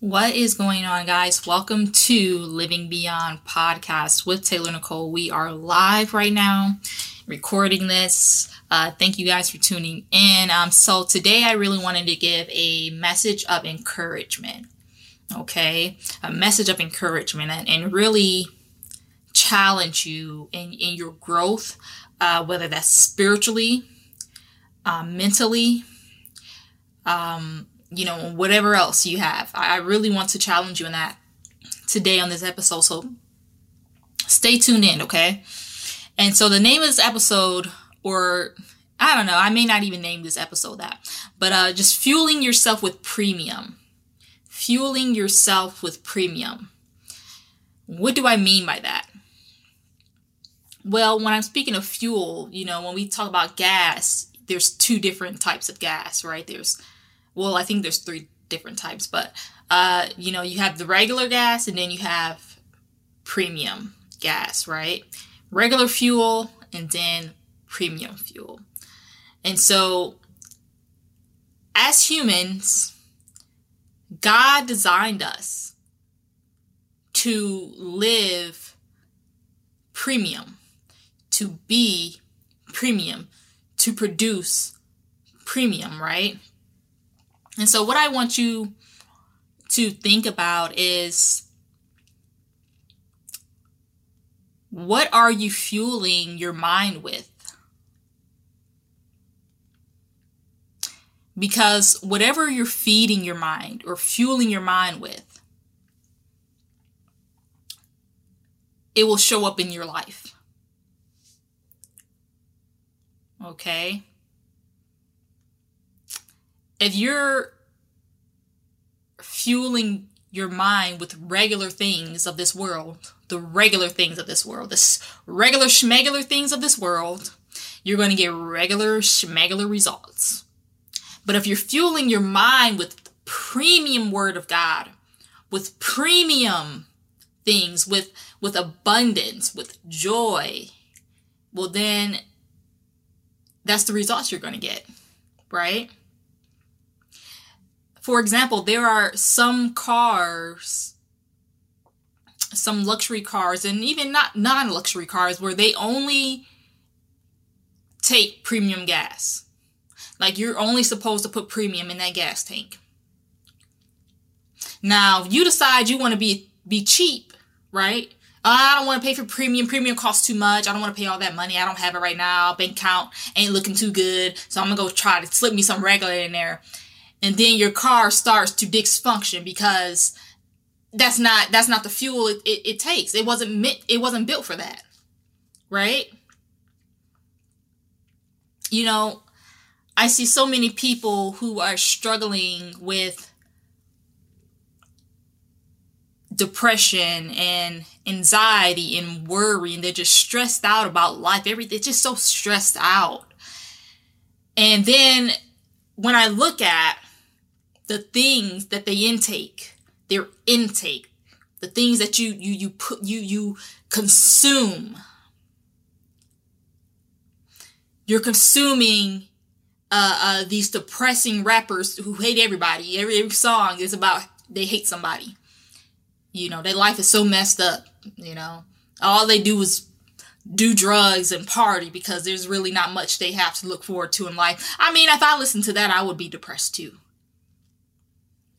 What is going on, guys? Welcome to Living Beyond Podcast with Taylor Nicole. We are live right now, recording this. Uh, thank you guys for tuning in. Um, so today I really wanted to give a message of encouragement. Okay, a message of encouragement and, and really challenge you in, in your growth, uh, whether that's spiritually, uh, mentally, um, you know, whatever else you have. I, really want to challenge you in that today on this episode. So stay tuned in, okay? And so the name of this episode, or I don't know, I may not even name this episode that, but uh, just fueling yourself with premium. Fueling yourself with premium. What do I mean by that? Well, when I'm speaking of fuel, you know, when we talk about gas, there's two different types of gas, right? There's well, I think there's three different types, but uh, you know, you have the regular gas and then you have premium gas, right? Regular fuel and then premium fuel. And so as humans, God designed us to live premium, to be premium, to produce premium, right? And so, what I want you to think about is what are you fueling your mind with? Because whatever you're feeding your mind or fueling your mind with, it will show up in your life. Okay? If you're fueling your mind with regular things of this world, the regular things of this world, this regular schmegular things of this world, you're going to get regular schmegular results. But if you're fueling your mind with premium word of God, with premium things, with with abundance, with joy, well then that's the results you're going to get, right? For example, there are some cars, some luxury cars, and even not non luxury cars where they only take premium gas. Like you're only supposed to put premium in that gas tank. Now, if you decide you want to be be cheap, right? Oh, I don't want to pay for premium. Premium costs too much. I don't want to pay all that money. I don't have it right now. Bank account ain't looking too good. So I'm going to go try to slip me some regular in there and then your car starts to dysfunction because that's not that's not the fuel it, it, it, takes. It wasn't meant it wasn't built for that right? You know i see so many people who are struggling with depression and anxiety and worry and they're just stressed out about life. Everything just so stressed out. And then when i look at the things that they intake, their intake, the things that you you you put you you consume. You're consuming uh, uh, these depressing rappers who hate everybody. Every, every song is about they hate somebody. You know, their life is so messed up. You know, all they do is do drugs and party because there's really not much they have to look forward to in life. I mean, if I listened to that, I would be depressed too.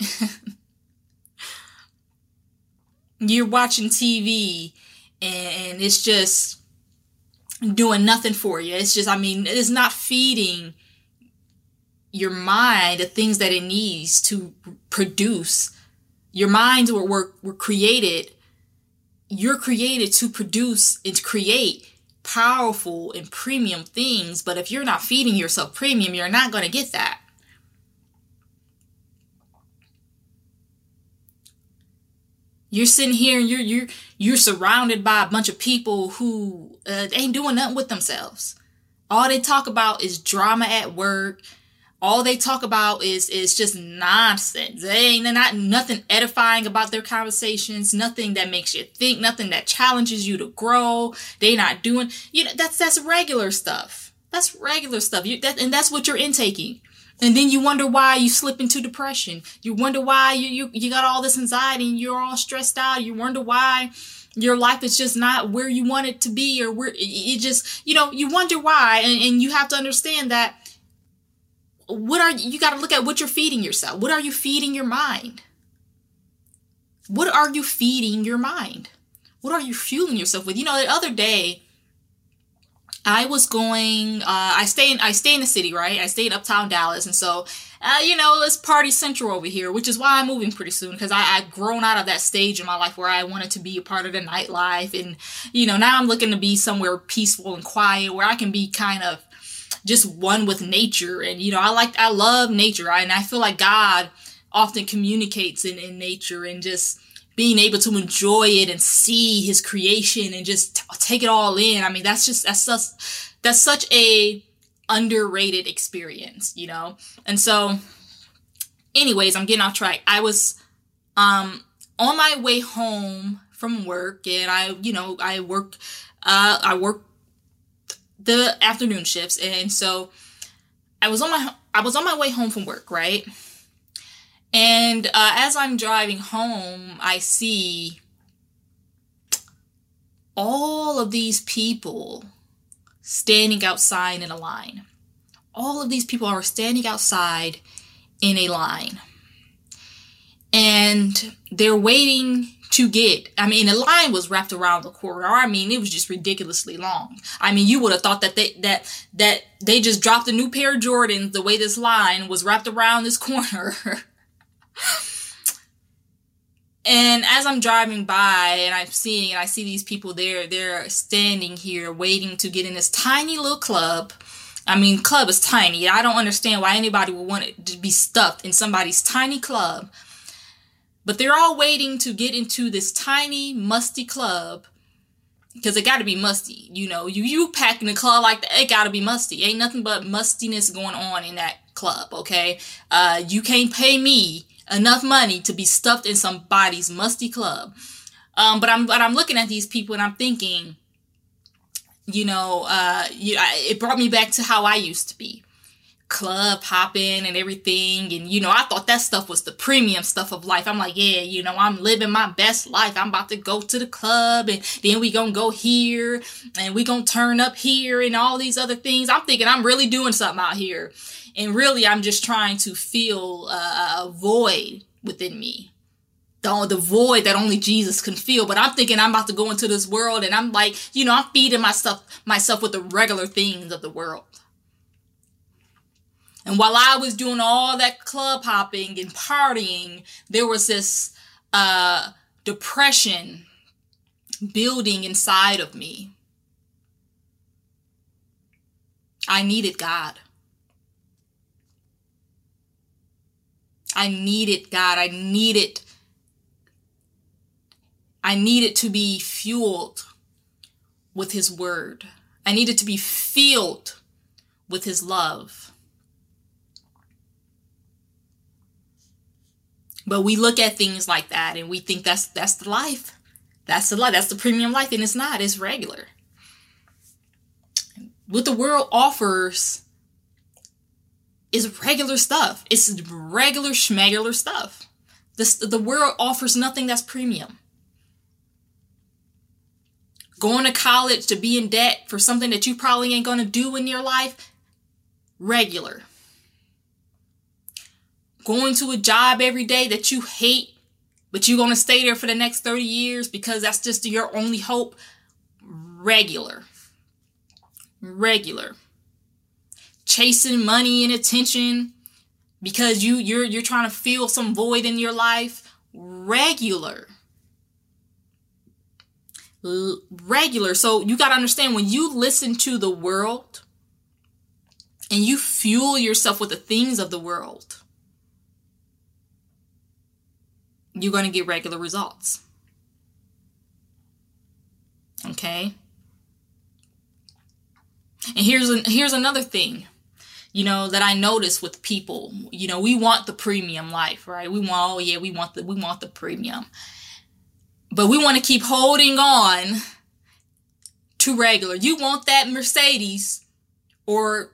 You're watching TV and it's just doing nothing for you. It's just, I mean, it's not feeding your mind the things that it needs to produce. Your minds were, were, were created, you're created to produce and to create powerful and premium things. But if you're not feeding yourself premium, you're not going to get that. You're sitting here and you're you're you're surrounded by a bunch of people who uh, ain't doing nothing with themselves. All they talk about is drama at work. All they talk about is is just nonsense. They ain't not nothing edifying about their conversations. Nothing that makes you think. Nothing that challenges you to grow. They not doing. You know that's that's regular stuff. That's regular stuff. You that and that's what you're intaking. And then you wonder why you slip into depression. You wonder why you, you, you got all this anxiety and you're all stressed out. You wonder why your life is just not where you want it to be or where it just, you know, you wonder why. And, and you have to understand that what are you got to look at what you're feeding yourself. What are you feeding your mind? What are you feeding your mind? What are you fueling yourself with? You know, the other day, I was going. Uh, I stay in. I stay in the city, right? I stay in Uptown Dallas, and so, uh, you know, it's party central over here, which is why I'm moving pretty soon because I've grown out of that stage in my life where I wanted to be a part of the nightlife, and you know, now I'm looking to be somewhere peaceful and quiet where I can be kind of just one with nature, and you know, I like, I love nature, right? and I feel like God often communicates in in nature and just being able to enjoy it and see his creation and just t- take it all in. I mean, that's just, that's such, that's such a underrated experience, you know? And so, anyways, I'm getting off track. I was, um, on my way home from work and I, you know, I work, uh, I work the afternoon shifts. And so I was on my, I was on my way home from work, right? And uh, as I'm driving home, I see all of these people standing outside in a line. All of these people are standing outside in a line. And they're waiting to get, I mean, the line was wrapped around the corridor. I mean, it was just ridiculously long. I mean, you would have thought that they, that, that they just dropped a new pair of Jordans the way this line was wrapped around this corner. And as I'm driving by and I'm seeing and I see these people there, they're standing here waiting to get in this tiny little club. I mean, club is tiny. I don't understand why anybody would want to be stuffed in somebody's tiny club. But they're all waiting to get into this tiny, musty club because it got to be musty. You know, you you packing a club like that, it got to be musty. Ain't nothing but mustiness going on in that club. Okay, uh, you can't pay me enough money to be stuffed in somebody's musty club. Um, but I'm but I'm looking at these people and I'm thinking, you know, uh, you, I, it brought me back to how I used to be, club hopping and everything. And you know, I thought that stuff was the premium stuff of life. I'm like, yeah, you know, I'm living my best life. I'm about to go to the club and then we gonna go here and we gonna turn up here and all these other things. I'm thinking I'm really doing something out here and really i'm just trying to fill uh, a void within me the, the void that only jesus can fill but i'm thinking i'm about to go into this world and i'm like you know i'm feeding myself myself with the regular things of the world and while i was doing all that club hopping and partying there was this uh, depression building inside of me i needed god I needed God. I needed. I needed to be fueled with His Word. I needed to be filled with His love. But we look at things like that and we think that's that's the life. That's the life. That's the premium life, and it's not. It's regular. What the world offers is regular stuff. It's regular schmegular stuff. This, the world offers nothing that's premium. Going to college to be in debt for something that you probably ain't going to do in your life, regular. Going to a job every day that you hate, but you're going to stay there for the next 30 years because that's just your only hope, regular. Regular. Chasing money and attention because you you're you're trying to fill some void in your life? Regular. Regular. So you got to understand when you listen to the world and you fuel yourself with the things of the world you're going to get regular results okay and here's an, here's another thing you know, that I notice with people. You know, we want the premium life, right? We want, oh yeah, we want the, we want the premium. But we want to keep holding on to regular. You want that Mercedes or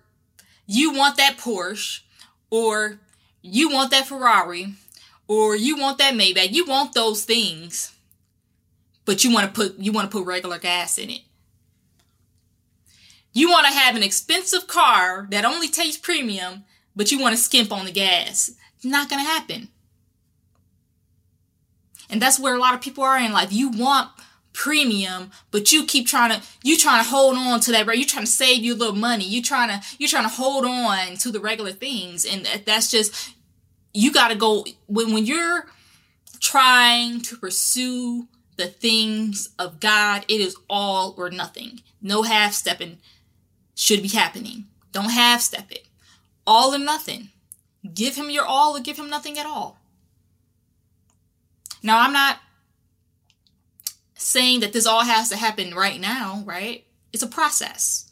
you want that Porsche or you want that Ferrari, or you want that Maybach. You want those things, but you want to put you want to put regular gas in it. You want to have an expensive car that only takes premium, but you want to skimp on the gas. It's not going to happen. And that's where a lot of people are in life. You want premium, but you keep trying to you trying to hold on to that. Right? You trying to save your little money. You trying to you're trying to hold on to the regular things, and that's just you got to go when when you're trying to pursue the things of God. It is all or nothing. No half stepping should be happening. Don't half step it. All or nothing. Give him your all or give him nothing at all. Now, I'm not saying that this all has to happen right now, right? It's a process.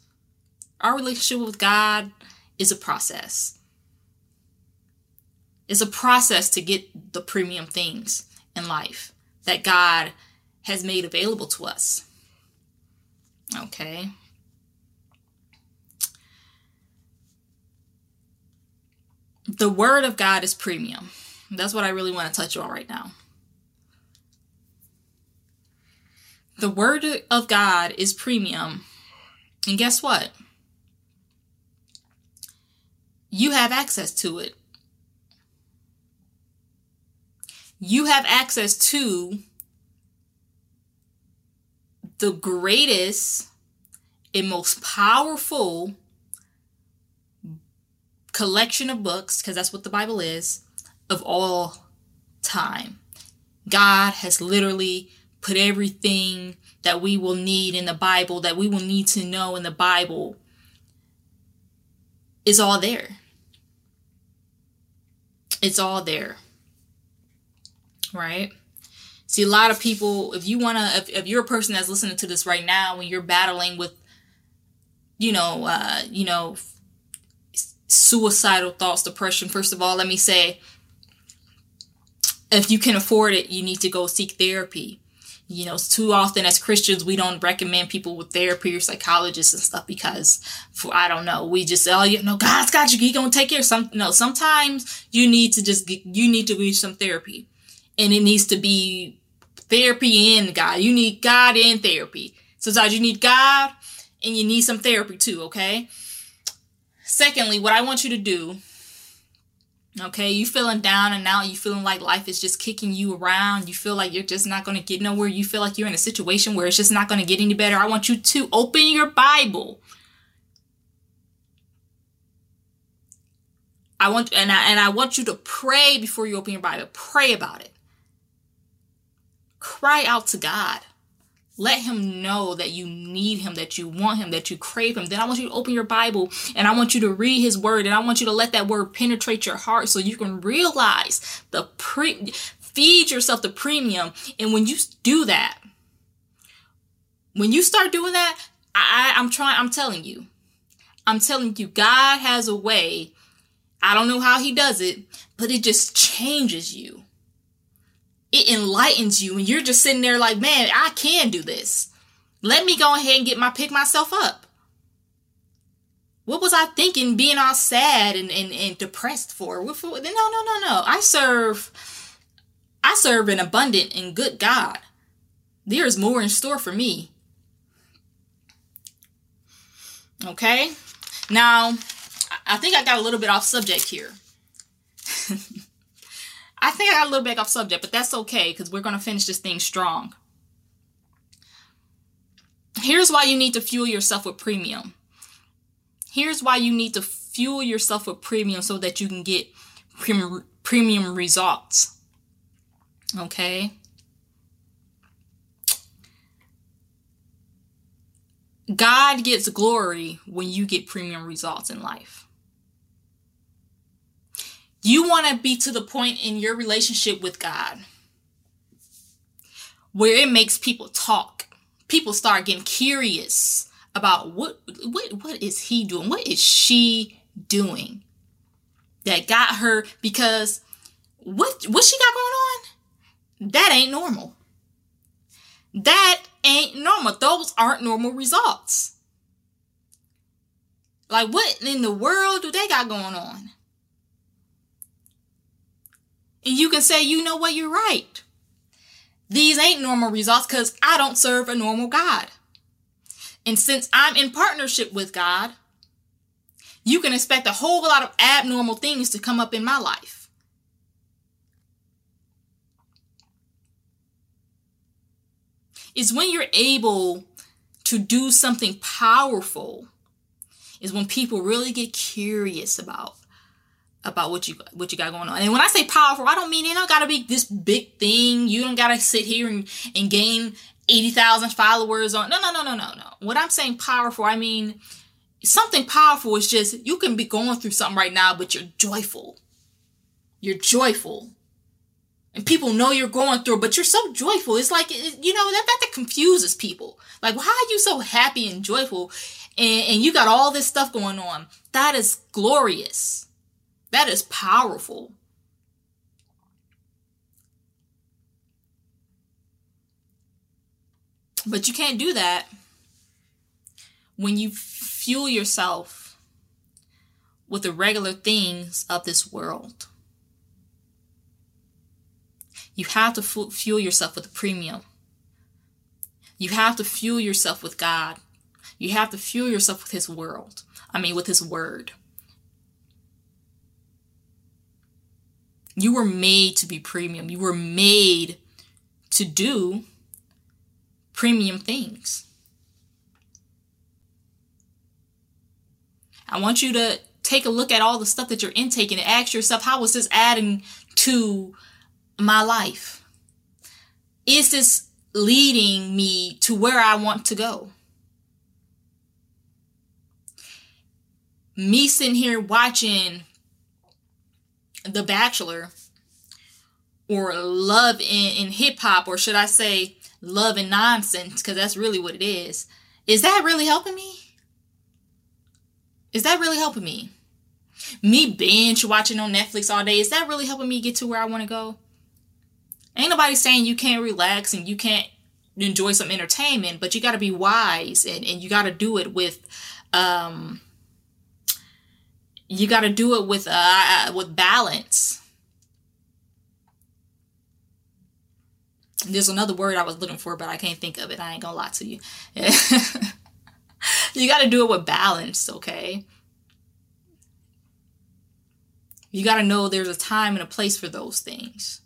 Our relationship with God is a process. It's a process to get the premium things in life that God has made available to us. Okay. The Word of God is premium. That's what I really want to touch on right now. The Word of God is premium. And guess what? You have access to it. You have access to the greatest and most powerful collection of books, because that's what the Bible is, of all time. God has literally put everything that we will need in the Bible, that we will need to know in the Bible, is all there. It's all there. Right? See, a lot of people, if you want to, if, if you're a person that's listening to this right now, when you're battling with, you know, uh, you know, suicidal thoughts, depression, first of all, let me say, if you can afford it, you need to go seek therapy. You know, too often as Christians, we don't recommend people with therapy or psychologists and stuff because, for I don't know, we just say, oh you know God's got you, He gonna take care of some. No, sometimes you need to just you need to reach some therapy, and it needs to be therapy and God. You need God and therapy. Sometimes you need God and you need some therapy too. Okay. Secondly, what I want you to do, okay, you feeling down and now you feeling like life is just kicking you around. You feel like you're just not going to get nowhere. You feel like you're in a situation where it's just not going to get any better. I want you to open your Bible. I want and I, and I want you to pray before you open your Bible. Pray about it. Cry out to God. Let him know that you need him, that you want him, that you crave him. Then I want you to open your Bible and I want you to read his word and I want you to let that word penetrate your heart so you can realize the pre feed yourself the premium. And when you do that, when you start doing that, I, I'm trying, I'm telling you, I'm telling you, God has a way. I don't know how he does it, but it just changes you it enlightens you and you're just sitting there like, man, I can do this. Let me go ahead and get my pick myself up. What was I thinking being all sad and, and, and depressed for? No, no, no, no. I serve I serve an abundant and good God. There is more in store for me. Okay? Now, I think I got a little bit off subject here. I think I got a little bit off subject, but that's okay because we're going to finish this thing strong. Here's why you need to fuel yourself with premium. Here's why you need to fuel yourself with premium so that you can get premium, premium results. Okay? God gets glory when you get premium results in life. You want to be to the point in your relationship with God where it makes people talk. People start getting curious about what what what is he doing? What is she doing? That got her because what what she got going on? That ain't normal. That ain't normal. Those aren't normal results. Like what in the world do they got going on? And you can say, you know what, you're right. These ain't normal results because I don't serve a normal God. And since I'm in partnership with God, you can expect a whole lot of abnormal things to come up in my life. Is when you're able to do something powerful, is when people really get curious about about what you what you got going on. And when I say powerful, I don't mean it don't gotta be this big thing. You don't gotta sit here and, and gain 80,000 followers on. No, no, no, no, no, no. What I'm saying powerful, I mean something powerful is just you can be going through something right now, but you're joyful. You're joyful. And people know you're going through, but you're so joyful. It's like, you know, that, that, that confuses people. Like, why are you so happy and joyful? And, and you got all this stuff going on. That is glorious. That is powerful. But you can't do that when you fuel yourself with the regular things of this world. You have to fuel yourself with the premium. You have to fuel yourself with God. You have to fuel yourself with His world. I mean, with His word. You were made to be premium. You were made to do premium things. I want you to take a look at all the stuff that you're intaking and ask yourself, how is this adding to my life? Is this leading me to where I want to go? Me sitting here watching the Bachelor or love in, in hip hop, or should I say love and nonsense, because that's really what it is. Is that really helping me? Is that really helping me? Me binge watching on Netflix all day, is that really helping me get to where I want to go? Ain't nobody saying you can't relax and you can't enjoy some entertainment, but you got to be wise and, and you got to do it with um, you got to do it with uh with balance. There's another word i was looking for but i can't think of it. I ain't gonna lie to you. You got to do it with balance okay? You got to know there's a time and a place for those things.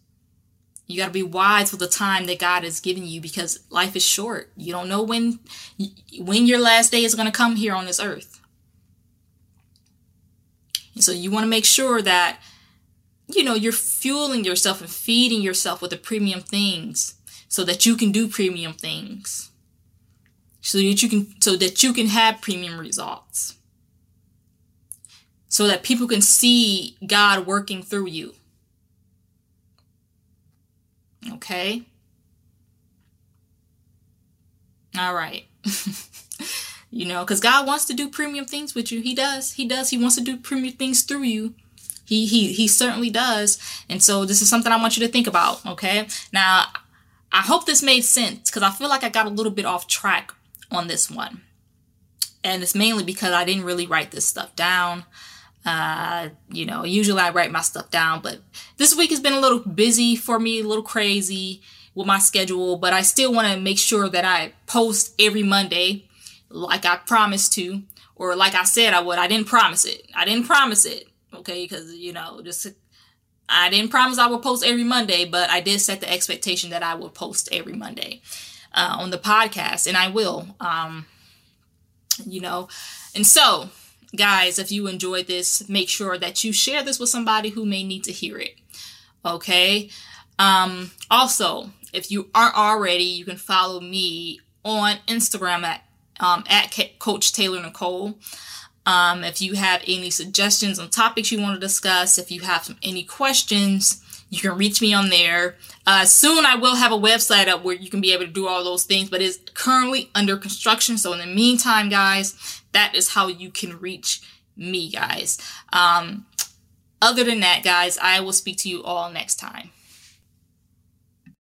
You got to be wise with the time that god has given you because life is short. You don't know when when your last day is going to come here on this earth so you want to make sure that, you know, you're fueling yourself and feeding yourself with the premium things so that you can do premium things. So that you can, so that you can have premium results. So that people can see God working through you. Okay? All right. you know, because God wants to do premium things with you. He does. He does. He wants to do premium things through you. He he he certainly does. And so this is something I want you to think about. Okay. Now, I hope this made sense because I feel like I got a little bit off track on this one, and it's mainly because I didn't really write this stuff down. Uh, you know, usually I write my stuff down, but this week has been a little busy for me, a little crazy with my schedule, but I still want to make sure that I post every Monday like I promised to, or like I said I would. I didn't promise it. I didn't promise it. Okay, because you know, just I didn't promise I would post every Monday, but I did set the expectation that I would post every Monday uh, on the podcast, and I will. Um, you know, and so guys, if you enjoyed this, make sure that you share this with somebody who may need to hear it. Okay. Um, also, if you aren't already, you can follow me on Instagram at um, at Coach Taylor Nicole. Um, if you have any suggestions on topics you want to discuss, if you have any questions, you can reach me on there. Uh, soon I will have a website up where you can be able to do all those things, but it's currently under construction. So in the meantime, guys, that is how you can reach me, guys. Um, other than that, guys, I will speak to you all next time.